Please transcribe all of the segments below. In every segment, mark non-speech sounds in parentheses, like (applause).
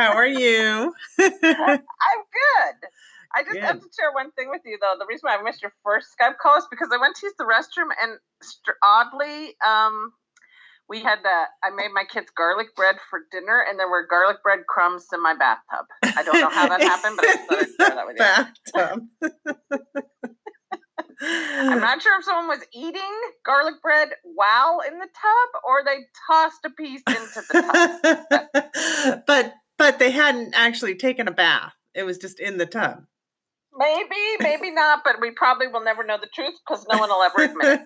How are you? (laughs) I'm good. I just have to share one thing with you, though. The reason why I missed your first Skype call is because I went to use the restroom, and oddly, um, we had uh, I made my kids garlic bread for dinner, and there were garlic bread crumbs in my bathtub. I don't know how that happened, but I just thought I'd share that with you. Bathtub. (laughs) I'm not sure if someone was eating garlic bread while in the tub, or they tossed a piece into the tub. (laughs) but but they hadn't actually taken a bath. It was just in the tub. Maybe, maybe not, but we probably will never know the truth because no one will ever admit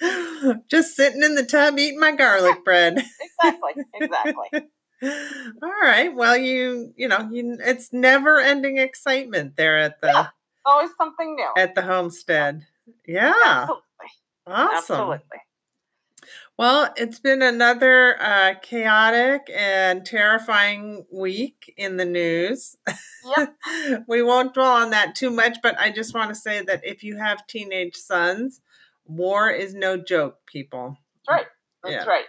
it. (laughs) just sitting in the tub eating my garlic bread. (laughs) Exactly, exactly. (laughs) All right. Well, you you know, you it's never ending excitement there at the Yeah. Always something new. at the homestead. Yeah. Absolutely. Awesome. Absolutely. Well, it's been another uh, chaotic and terrifying week in the news. Yep. (laughs) we won't dwell on that too much, but I just want to say that if you have teenage sons, war is no joke, people. That's right. That's Yeah. right.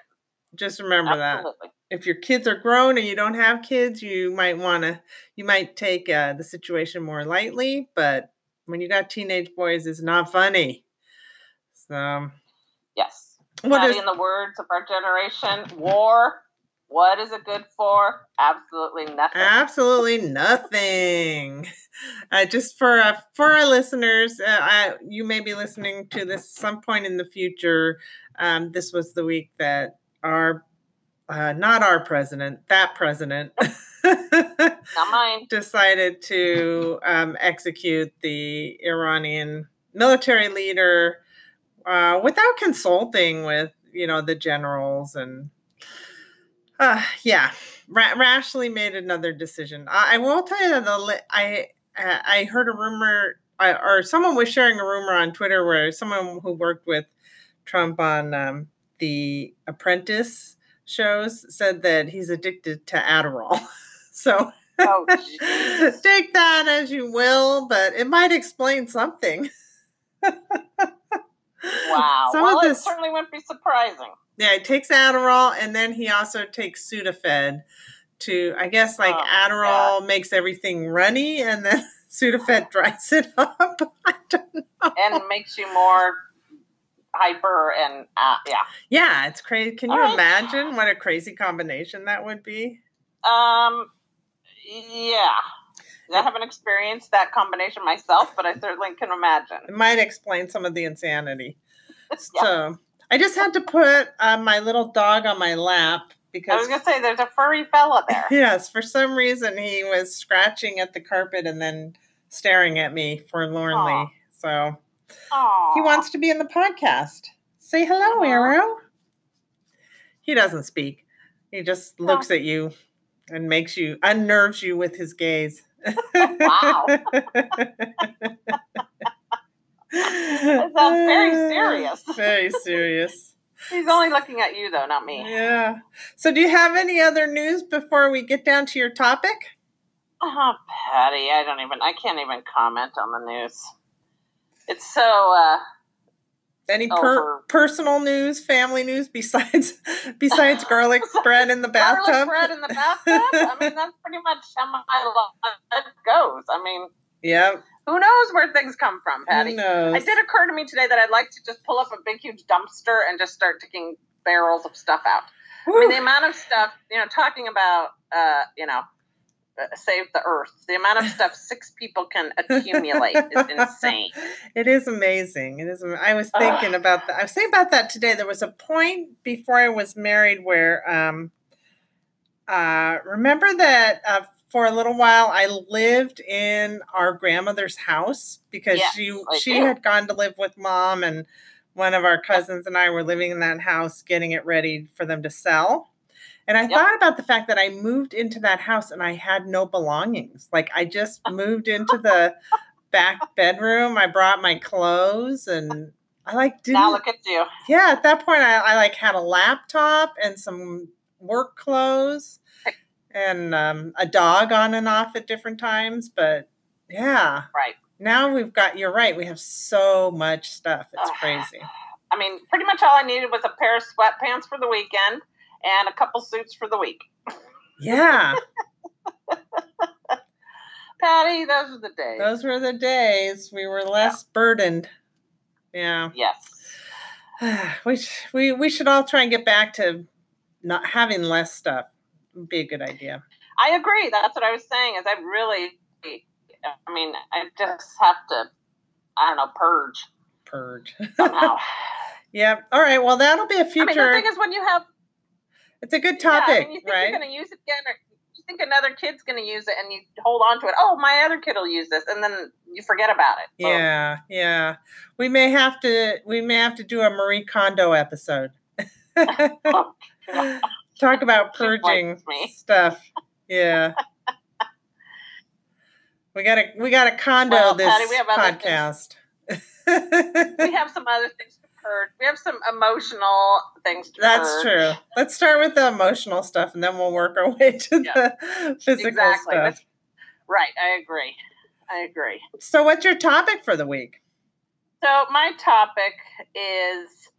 Just remember that. If your kids are grown and you don't have kids, you might want to, you might take uh, the situation more lightly, but when you got teenage boys, it's not funny. So, Yes. What Patty, is in the words of our generation, war, what is it good for? Absolutely nothing. Absolutely nothing. Uh, just for uh, for our listeners, uh, I, you may be listening to this some point in the future. Um, this was the week that our uh, not our president, that president, (laughs) Not mine. (laughs) decided to um, execute the Iranian military leader uh, without consulting with you know the generals and uh, yeah, ra- rashly made another decision. I, I will tell you that the li- I uh, I heard a rumor I, or someone was sharing a rumor on Twitter where someone who worked with Trump on um, the Apprentice shows said that he's addicted to Adderall. (laughs) so Oh, (laughs) take that as you will, but it might explain something. (laughs) Wow. Some well, of it this, certainly wouldn't be surprising. yeah, he takes Adderall and then he also takes Sudafed to, I guess, like Oh, Adderall makes everything runny and then (laughs) Sudafed (laughs) dries it up. (laughs) I don't know. And makes you more hyper and, uh, yeah. Yeah, it's crazy. Can you All right. imagine what a crazy combination that would be? Um, yeah. I haven't experienced that combination myself, but I certainly can imagine. It might explain some of the insanity. Yeah. (laughs) So I just had to put uh, my little dog on my lap because I was gonna say there's a furry fella there. (laughs) yes, for some reason he was scratching at the carpet and then staring at me forlornly. Aw. So Aw. he wants to be in the podcast. Say hello, Aw. Arrow. He doesn't speak. He just looks at you and makes you unnerves you with his gaze. Wow. (laughs) that sounds very serious. (laughs) Very serious. He's only looking at you though, not me. Yeah. So, do you have any other news before we get down to your topic? Oh, Patty, I don't even. I can't even comment on the news. It's so. uh Any per- personal news, family news besides (laughs) besides garlic (laughs) bread in the bathtub? Garlic bread in the bathtub. I mean, that's pretty much how my life goes. I mean, yeah. who knows where things come from, Patty? Who knows? It did occur to me today that I'd like to just pull up a big, huge dumpster and just start taking barrels of stuff out. I mean, the amount of stuff, you know, talking about, uh, you know, uh, save the earth. The amount of stuff six people can accumulate is (laughs) insane. It is amazing. It is. I was thinking about that. I was thinking about that today. There was a point before I was married where, um, uh, remember that uh, for a little while I lived in our grandmother's house because Yes, she I she do. had gone to live with mom and one of our cousins and I were living in that house getting it ready for them to sell. And I Yep. thought about the fact that I moved into that house and I had no belongings. Like I just (laughs) moved into the back (laughs) bedroom. I brought my clothes and I like now look at you. yeah, at that point I, I like had a laptop and some work clothes and um, a dog on and off at different times. But yeah, Right. now we've got you're right, we have so much stuff. It's crazy. I mean, pretty much all I needed was a pair of sweatpants for the weekend and a couple suits for the week. Yeah. (laughs) Patty, those were the days. Those were the days we were less burdened. Yeah. yes. (sighs) we sh- we we should all try and get back to not having less stuff. Would be a good idea. I agree. That's what I was saying. Is I really, I mean, I just have to, I don't know, purge Purge. (laughs) somehow. yeah. All right. Well, that'll be a I mean, the future. thing is, when you have it's a good topic, yeah, I mean, you think right? you're going to use it again, or think another kid's going to use it, and you hold on to it. Oh, my other kid will use this, and then you forget about it. So, Yeah. Yeah. We may have to. We may have to do a Marie Kondo episode. Oh, (laughs) Talk about purging stuff. Yeah. we gotta we gotta Kondo Well, this Patty, we podcast. we have some other things purge. We have some emotional things to That's true. Let's start with the emotional stuff and then we'll work our (laughs) way to Yeah. the physical Exactly. stuff. Right. I agree. I agree. So what's your topic for the week? So my topic is,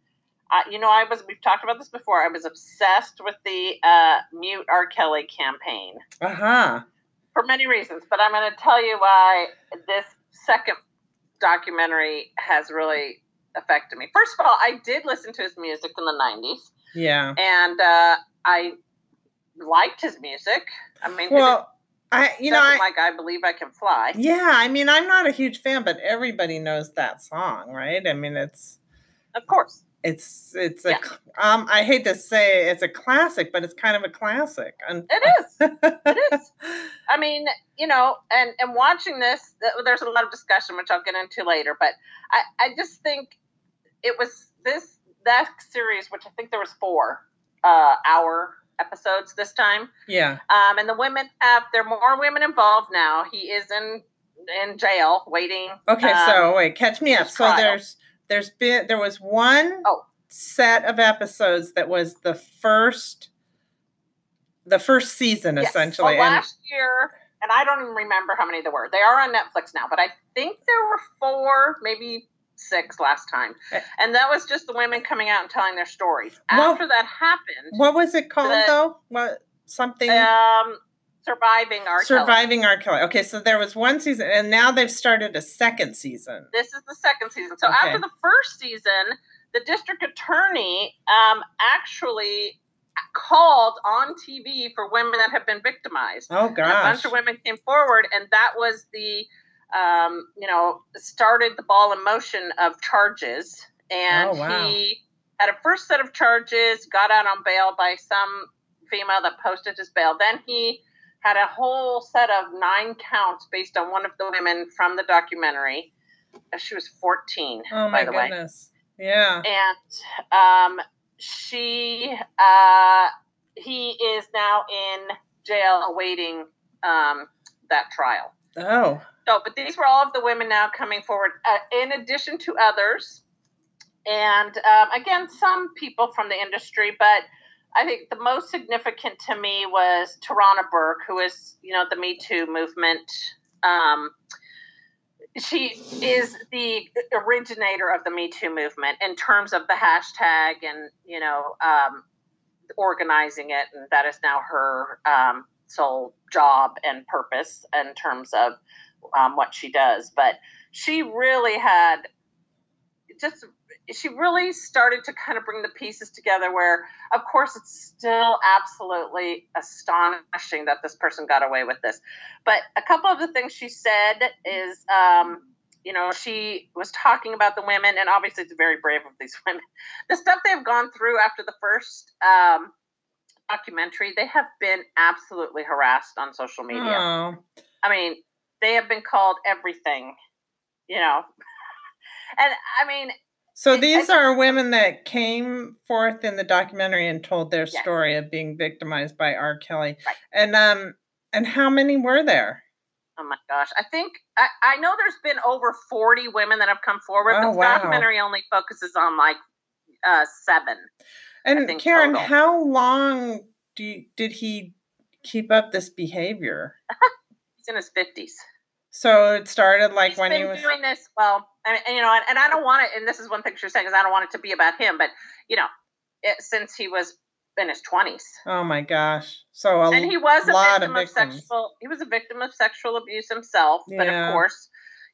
uh, you know, I was we've talked about this before. I was obsessed with the uh, mute R. Kelly campaign Uh-huh. for many reasons, but I'm going to tell you why this second documentary has really affected me. First of all, I did listen to his music in the '90s, Yeah. and uh, I liked his music. I mean, Well, I you know, I, like I believe I can fly. yeah, I mean, I'm not a huge fan, but everybody knows that song, right? I mean, it's Of course. It's it's a Yeah. um I hate to say it's a classic, but it's kind of a classic. And It is. It is. (laughs) I mean, you know, and and watching this, there's a lot of discussion, which I'll get into later. But I, I just think it was this that series, which I think there was four uh, hour episodes this time. yeah. Um, and the women have there are more women involved now. He is in in jail waiting. Okay, um, so wait, catch me up. So trial. there's there's been there was one Oh. set of episodes that was the first the first season yes. essentially. Well, and last year, and I don't even remember how many there were. They are on Netflix now, but I think there were four, maybe six last time. Eh. And that was just the women coming out and telling their stories. Well, After that happened, what was it called the- though? What something um, surviving our Surviving R. Kelly. Okay, so there was one season and now they've started a second season. This is the second season. So Okay. after the first season, the district attorney um, actually called on TV for women that have been victimized. Oh And a bunch of women came forward, and that was the, um, you know, started the ball in motion of charges. And Oh, wow. he had a first set of charges, got out on bail by some female that posted his bail. Then he had a whole set of nine counts based on one of the women from the documentary. Uh, She was 14, Oh my by the way goodness. Yeah. and um, she uh, he is now in jail awaiting um, that trial. Oh. So, but these were all of the women now coming forward, uh, in addition to others, and um, again, some people from the industry, but. I think the most significant to me was Tarana Burke, who is, you know, the Me Too movement. Um, she is the originator of the Me Too movement in terms of the hashtag and you know um, organizing it, and that is now her um, sole job and purpose in terms of um, what she does. But she really had just she really started to kind of bring the pieces together where of course it's still absolutely astonishing that this person got away with this but a couple of the things she said is um, you know she was talking about the women and obviously it's very brave of these (laughs) women the stuff they've gone through after the first um, documentary they have been absolutely harassed on social media Oh. I mean, they have been called everything, you know. And I mean, So I- these I- are women that came forth in the documentary and told their Yes. story of being victimized by R. Kelly. Right. And um and how many were there? Oh my gosh. I think I, I know there's been over 40 women that have come forward, Oh, but the wow. documentary only focuses on like uh seven. And think Karen, total. how long do you, did he keep up this behavior? (laughs) He's in his 50s. So it started like He's when he was. doing this. Well, I mean, and, you know, and, and I don't want it. And this is one thing was saying is I don't want it to be about him, but you know, it, since he was in his 20s, Oh my gosh! So a and he was a victim of of, sexual. He was a victim of sexual abuse himself. But of course,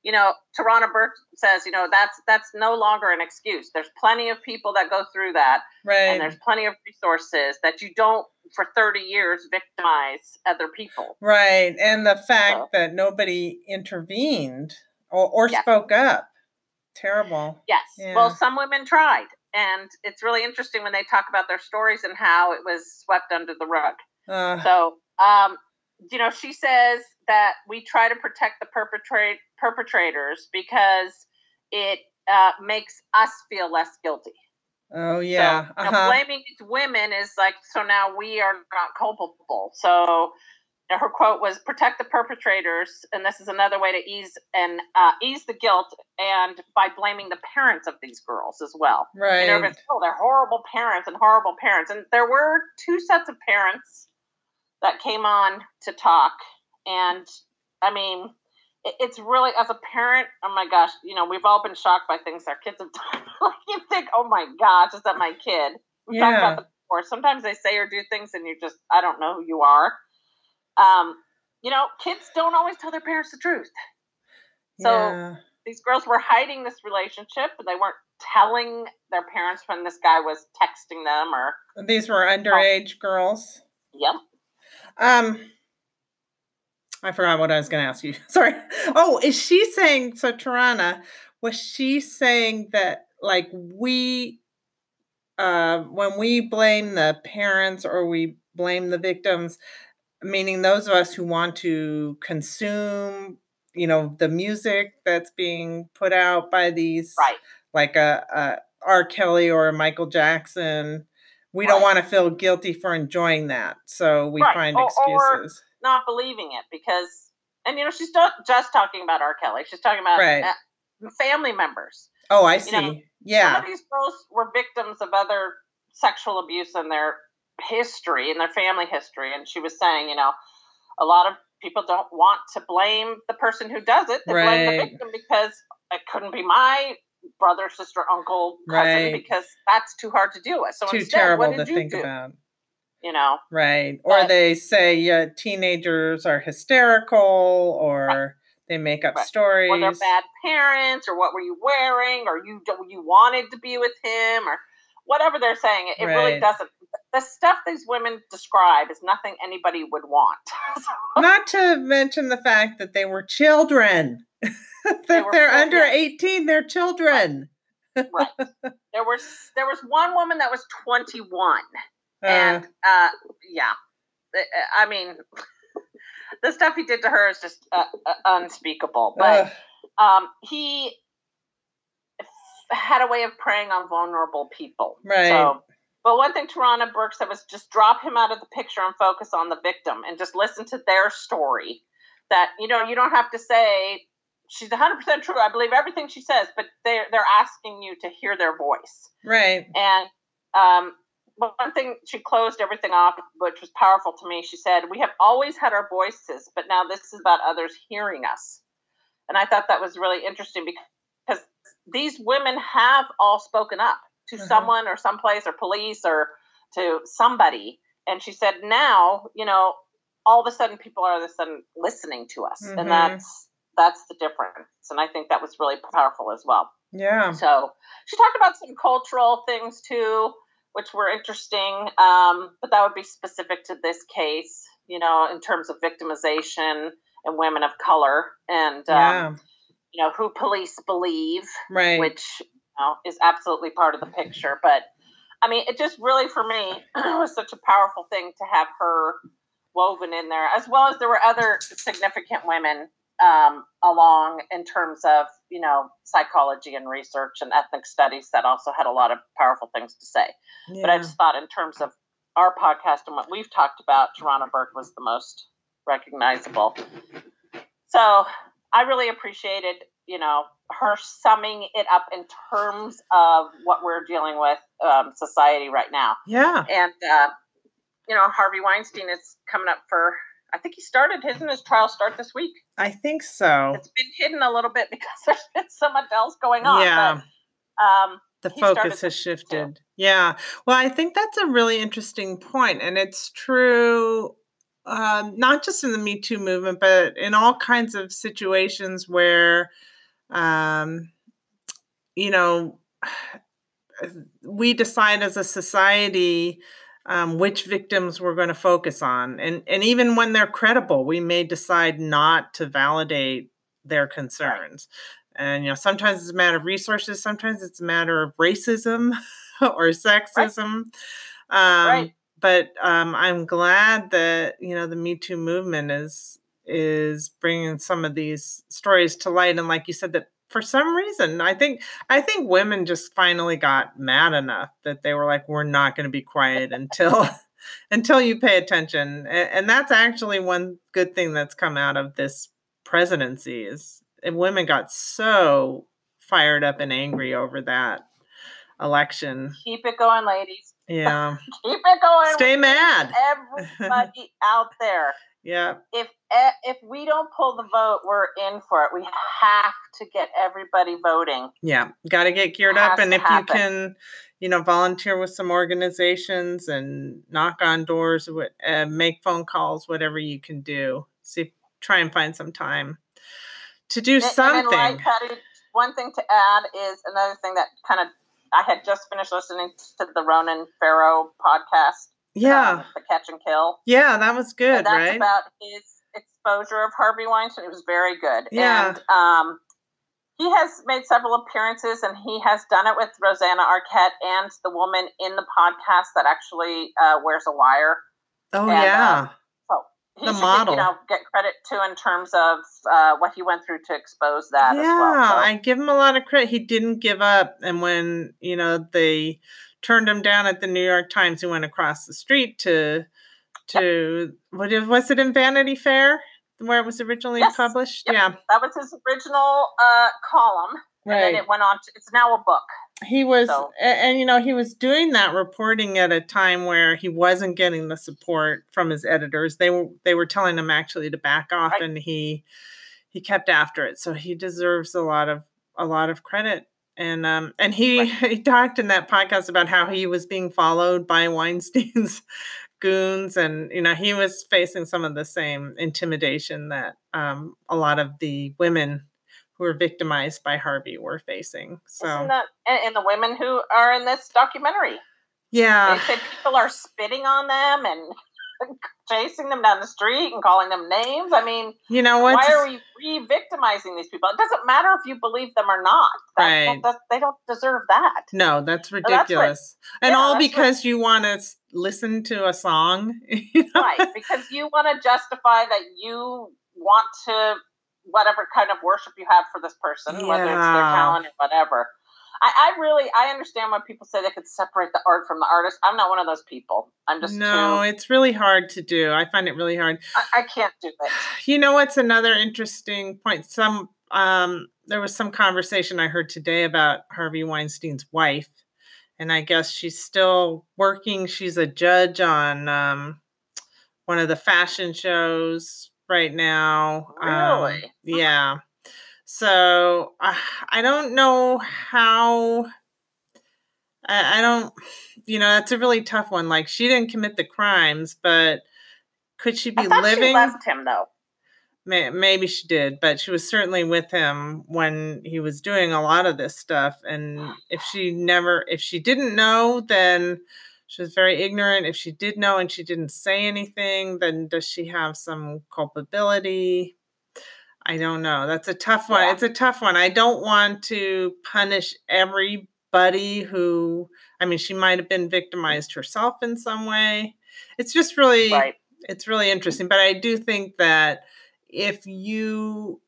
you know, Tarana Burke says, you know, that's that's no longer an excuse. There's plenty of people that go through that, and there's plenty of resources that you don't for 30 years victimize other people. right, and the fact So- that nobody intervened or, or spoke up. Terrible. Yes. Yeah. Well, some women tried. And it's really interesting when they talk about their stories and how it was swept under the rug. Uh, So, um, you know, she says that we try to protect the perpetrate perpetrators because it uh, makes us feel less guilty. oh yeah. So, you know, uh-huh. blaming these women is like, so now we are not culpable. So you know, her quote was, "Protect the perpetrators," and this is another way to ease and uh, ease the guilt, and by blaming the parents of these girls as well. You know, Right. oh, they're horrible parents and horrible parents, and there were two sets of parents that came on to talk, and I mean. it- It's really, as a parent, oh my gosh, you know, we've all been shocked by things our kids have done. (laughs) like you think, oh my gosh, is that my kid? We've talked Yeah. about this before. Sometimes they say or do things and you just, I don't know who you are. Um, you know, kids don't always tell their parents the truth. So yeah. these girls were hiding this relationship, but they weren't telling their parents when this guy was texting them or, These were underage girls. yep. Um, I forgot what I was going to ask you. (laughs) Sorry. Oh, is she saying so? Tarana was she saying that like we, uh, when we blame the parents or we blame the victims, meaning those of us who want to consume, you know, the music that's being put out by these, Right. like a, a R. Kelly or a Michael Jackson. We don't want to feel guilty for enjoying that, so we Right. find Or- or- excuses. Not believing it because, and you know, she's not just talking about R. Kelly. She's talking about Right. uh, family members. oh, I you see. know, Some yeah, of these girls were victims of other sexual abuse in their history, in their family history. And she was saying, you know, a lot of people don't want to blame the person who does it. They blame the victim because it couldn't be my brother, sister, uncle, cousin, Right. because that's too hard to deal with. So too instead, terrible what to you think do? about. You know, Right. Or But- they say yeah, teenagers are hysterical or they make up Right. stories. were there bad parents, or what were you wearing, or you you wanted to be with him, or whatever they're saying. It, it really doesn't. The stuff these women describe is nothing anybody would want. (laughs) Not to mention the fact that they were children. (laughs) if They were they're under yeah. 18, they're children. right. There was there was one woman that was 21, Uh, and uh, yeah, Uh, I mean, (laughs) the stuff he did to her is just uh, uh, unspeakable. But um, he f- had a way of preying on vulnerable people. Right. So, but one thing Tarana Burke said was just drop him out of the picture and focus on the victim and just listen to their story. That you know, you don't have to say she's 100 percent true. I believe everything she says, but they're they're asking you to hear their voice. right. And um, one thing she closed everything off, which was powerful to me. She said, "We have always had our voices, but now this is about others hearing us." And I thought that was really interesting because these women have all spoken up to Mhm. someone or someplace or police or to somebody. And she said, "Now, you know, all of a sudden, people are all of a sudden listening to us, Mhm. and that's that's the difference." And I think that was really powerful as well. Yeah. So she talked about some cultural things too, which were interesting. Um, but that would be specific to this case, you know, in terms of victimization and women of color and, um, Yeah. you know, who police believe, Right. which you know, is absolutely part of the picture. But I mean, it just really, for me, (clears throat) was such a powerful thing to have her woven in there, as well as there were other significant women um, along in terms of you know psychology and research and ethnic studies that also had a lot of powerful things to say. But I just thought in terms of our podcast and what we've talked about, Tarana Burke was the most recognizable. So I really appreciated, you know, her summing it up in terms of what we're dealing with um, society right now. Yeah. And uh, you know, Harvey Weinstein is coming up for. I think he started his and his trial start this week. I think so. It's been hidden a little bit (laughs) because there's been so much else going on. Yeah. But, um, the focus has this too. shifted. Yeah. Well, I think that's a really interesting point, and it's true. Um, not just in the Me Too movement, but in all kinds of situations where, um, you know, (sighs) we decide as a society um, which victims we're going to focus on, and and even when they're credible, we may decide not to validate their concerns. And you know, sometimes it's a matter of resources, sometimes it's a matter of racism (laughs) or sexism. Um, Right. But um, I'm glad that you know the Me Too movement is is bringing some of these stories to light, and like you said, that for some reason, I think I think women just finally got mad enough that they were like, "We're not going to be quiet until." (laughs) until you pay attention and, and that's actually one good thing that's come out of this presidency is and women got so fired up and angry over that election keep it going, ladies. yeah (laughs) Keep it going. stay mad Everybody (laughs) out there. yeah If eh, if we don't pull the vote, we're in for it. We have to get everybody voting. yeah got to get geared up and if you can you know volunteer with some organizations and knock on doors uh, make phone calls whatever you can do see try and find some time to do And- And something then, like, Patty, one thing to add is another thing that kind of I had just finished listening to the Ronan Farrow podcast. yeah um, the Catch and Kill. yeah that was good and that's right about his exposure of Harvey Weinstein. It was very good. Yeah. And um, he has made several appearances, and he has done it with Rosanna Arquette and the woman in the podcast that actually uh, wears a wire. oh and, uh, yeah He The should model. Get, you know, get credit too in terms of uh, what he went through to expose that yeah, as well. So, I give him a lot of credit. He didn't give up, and when you know they turned him down at the New York Times, he went across the street to to what was it in Vanity Fair where it was originally Yes. published? Yep. Yeah, that was his original uh, column, right. and then it went on. To, it's now a book. he was So- a- and, you know he was doing that reporting at a time where he wasn't getting the support from his editors they were they were telling him actually to back off Right. and he he kept after it so he deserves a lot of a lot of credit and um and he Right. (laughs) he talked in that podcast about how he was being followed by Weinstein's (laughs) goons and you know he was facing some of the same intimidation that um a lot of the women who were victimized by Harvey were facing so Isn't that and, and the women who are in this documentary? yeah They said people are spitting on them and (laughs) chasing them down the street and calling them names. I mean, You know what? why are we re-victimizing these people? It doesn't matter if you believe them or not. That, Right. that- they don't deserve that. No, that's what- ridiculous. and yeah, all that's what- because you want to listen to a song. (laughs) you know? Right. Because you want to justify that you want to whatever kind of worship you have for this person, whether it's their talent or whatever. I, I really I understand why people say they could separate the art from the artist. I'm not one of those people. I'm just No, too it's really hard to do. I find it really hard. I, I can't do it. (sighs) You know what's another interesting point? Some um there was some conversation I heard today about Harvey Weinstein's wife. And I guess she's still working. She's a judge on um one of the fashion shows right now. Um, Really? yeah. So uh, I don't know how. I, I don't, you know, that's a really tough one. Like she didn't commit the crimes, but could she be living? she left him though. May- Maybe she did, but she was certainly with him when he was doing a lot of this stuff. And if she never, if she didn't know, then she was very ignorant. If she did know and she didn't say anything, then does she have some culpability? I don't know. That's a tough one. Yeah. It's a tough one. I don't want to punish everybody who, I mean, she might have been victimized herself in some way. It's just really Right. it's really interesting but i do think that if you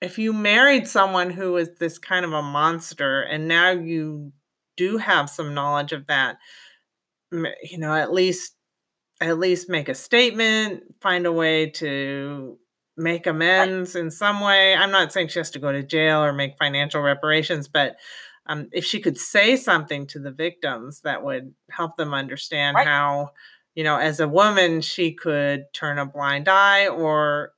if you married someone who was this kind of a monster and now you do have some knowledge of that you know at least at least make a statement find a way to make amends in some way. I'm not saying she has to go to jail or make financial reparations, but um, if she could say something to the victims that would help them understand Right. how, you know, as a woman, she could turn a blind eye or,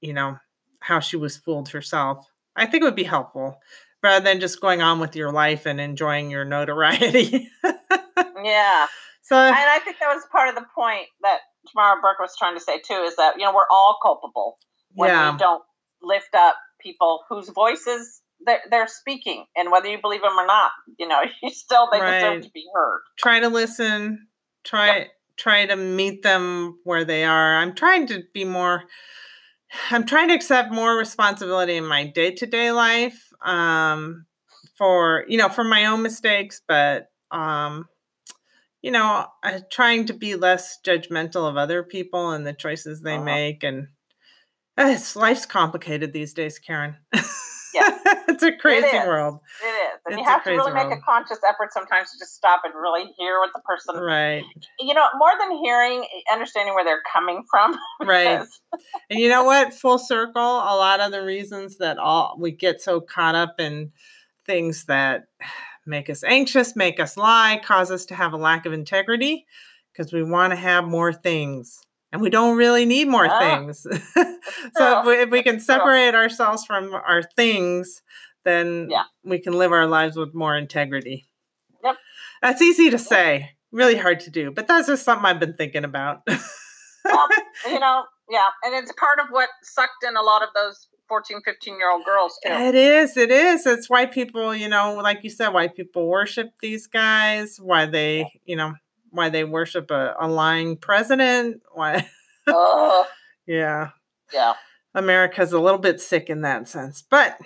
you know, how she was fooled herself, I think it would be helpful rather than just going on with your life and enjoying your notoriety. (laughs) Yeah. so, And I think that was part of the point that Tarana Burke was trying to say too, is that, you know, we're all culpable when yeah, we don't lift up people whose voices they're, they're speaking. And whether you believe them or not, you know, (laughs) you still, they Right. deserve to be heard. try to listen, try try to meet them where they are. I'm trying to be more I'm trying to accept more responsibility in my day-to-day life um for, you know, for my own mistakes, but um you know, uh, trying to be less judgmental of other people and the choices they Uh-huh. make and it's life's complicated these days, Karen. Yeah. (laughs) it's a crazy is. world. It is. And It's you have to really crazy make a conscious effort sometimes to just stop and really hear what the person, Right. you know, more than hearing, understanding where they're coming from. (laughs) Right. And you know what? Full circle, a lot of the reasons that all we get so caught up in things that make us anxious, make us lie, cause us to have a lack of integrity because we want to have more things. And we don't really need more Ah. things. (laughs) so if we, if we can separate ourselves from our things, then Yeah. we can live our lives with more integrity. Yep. That's easy to say, really hard to do, but that's just something I've been thinking about. Well, (laughs) you know, yeah. And it's part of what sucked in a lot of those 14, 15 year old girls too. It is. It is. It's why people, you know, like you said, why people worship these guys, why they, you know, why they worship a, a lying president. Why, (laughs) oh, yeah, yeah. America's a little bit sick in that sense, but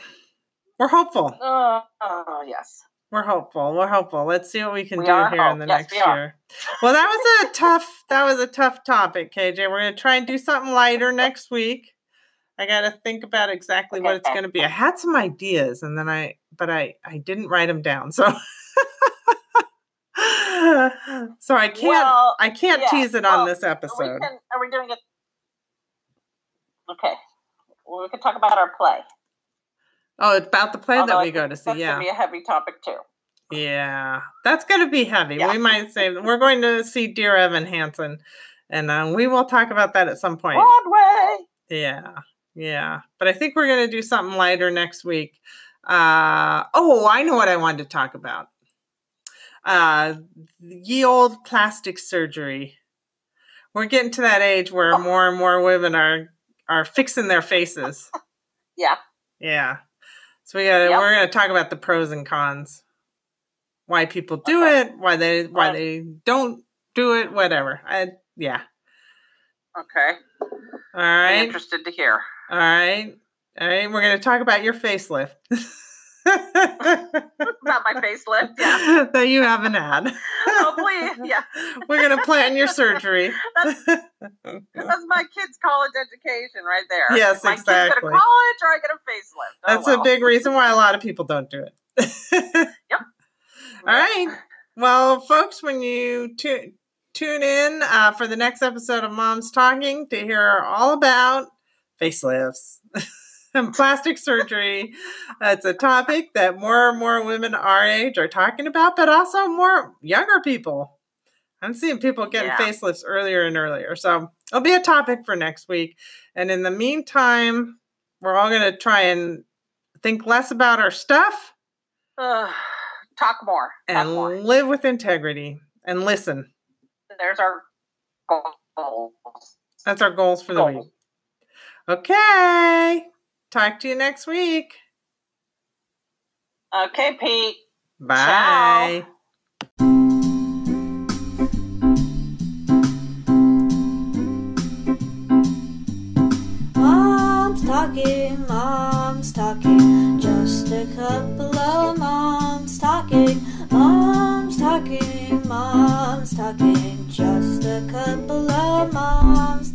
we're hopeful. Oh, oh, yes. We're hopeful. We're hopeful. Let's see what we can We do here in the Yes, next we year. Well, that was a (laughs) tough. That was a tough topic, KJ. We're gonna try and do something lighter next week. I got to think about exactly what it's going to be. I had some ideas, and then I, but I, I didn't write them down. So, (laughs) (laughs) so I can't, Well, I can't yeah, tease it well, on this we episode. can, are we doing it? Okay. Well, we can talk about our play. Oh, it's about the play that Although I we go to see. That's Yeah, be a heavy topic too. yeah, that's going to be heavy. Yeah. We might say we're going to see Dear Evan Hansen, and um, we will talk about that at some point. Broadway. Yeah, yeah. But I think we're going to do something lighter next week. Uh, oh, I know what I wanted to talk about. Uh, ye old plastic surgery. We're getting to that age where Oh. more and more women are are fixing their faces. (laughs) Yeah. Yeah. So we got Yep. we're going to talk about the pros and cons. Why people do Okay. it, why they why they don't do it, whatever. I, yeah. Okay. All right. I'm interested to hear. All right. All right. We're going to talk about your facelift. (laughs) (laughs) About my facelift. Yeah. (laughs) that you haven't had. Oh, (laughs) please. Yeah. We're going to plan your surgery. That's, that's my kid's college education right there. Yes, my kids go to college or I get a facelift. Oh, That's a big reason why a lot of people don't do it. Yep. All right. Well, folks, when you tu- tune in uh, for the next episode of Mom's Talking to hear all about facelifts (laughs) plastic surgery, it's a topic that more and more women our age are talking about, but also more younger people. I'm seeing people getting Yeah. facelifts earlier and earlier. So it'll be a topic for next week. And in the meantime, we're all going to try and think less about our stuff Ugh, talk more. Talk and more. live with integrity and listen. There's our goals. That's our goals for the week. Okay. Talk to you next week. Okay, Pete. Bye. Mom's talking, mom's talking, just a couple of moms talking. Mom's talking, mom's talking, just a couple of moms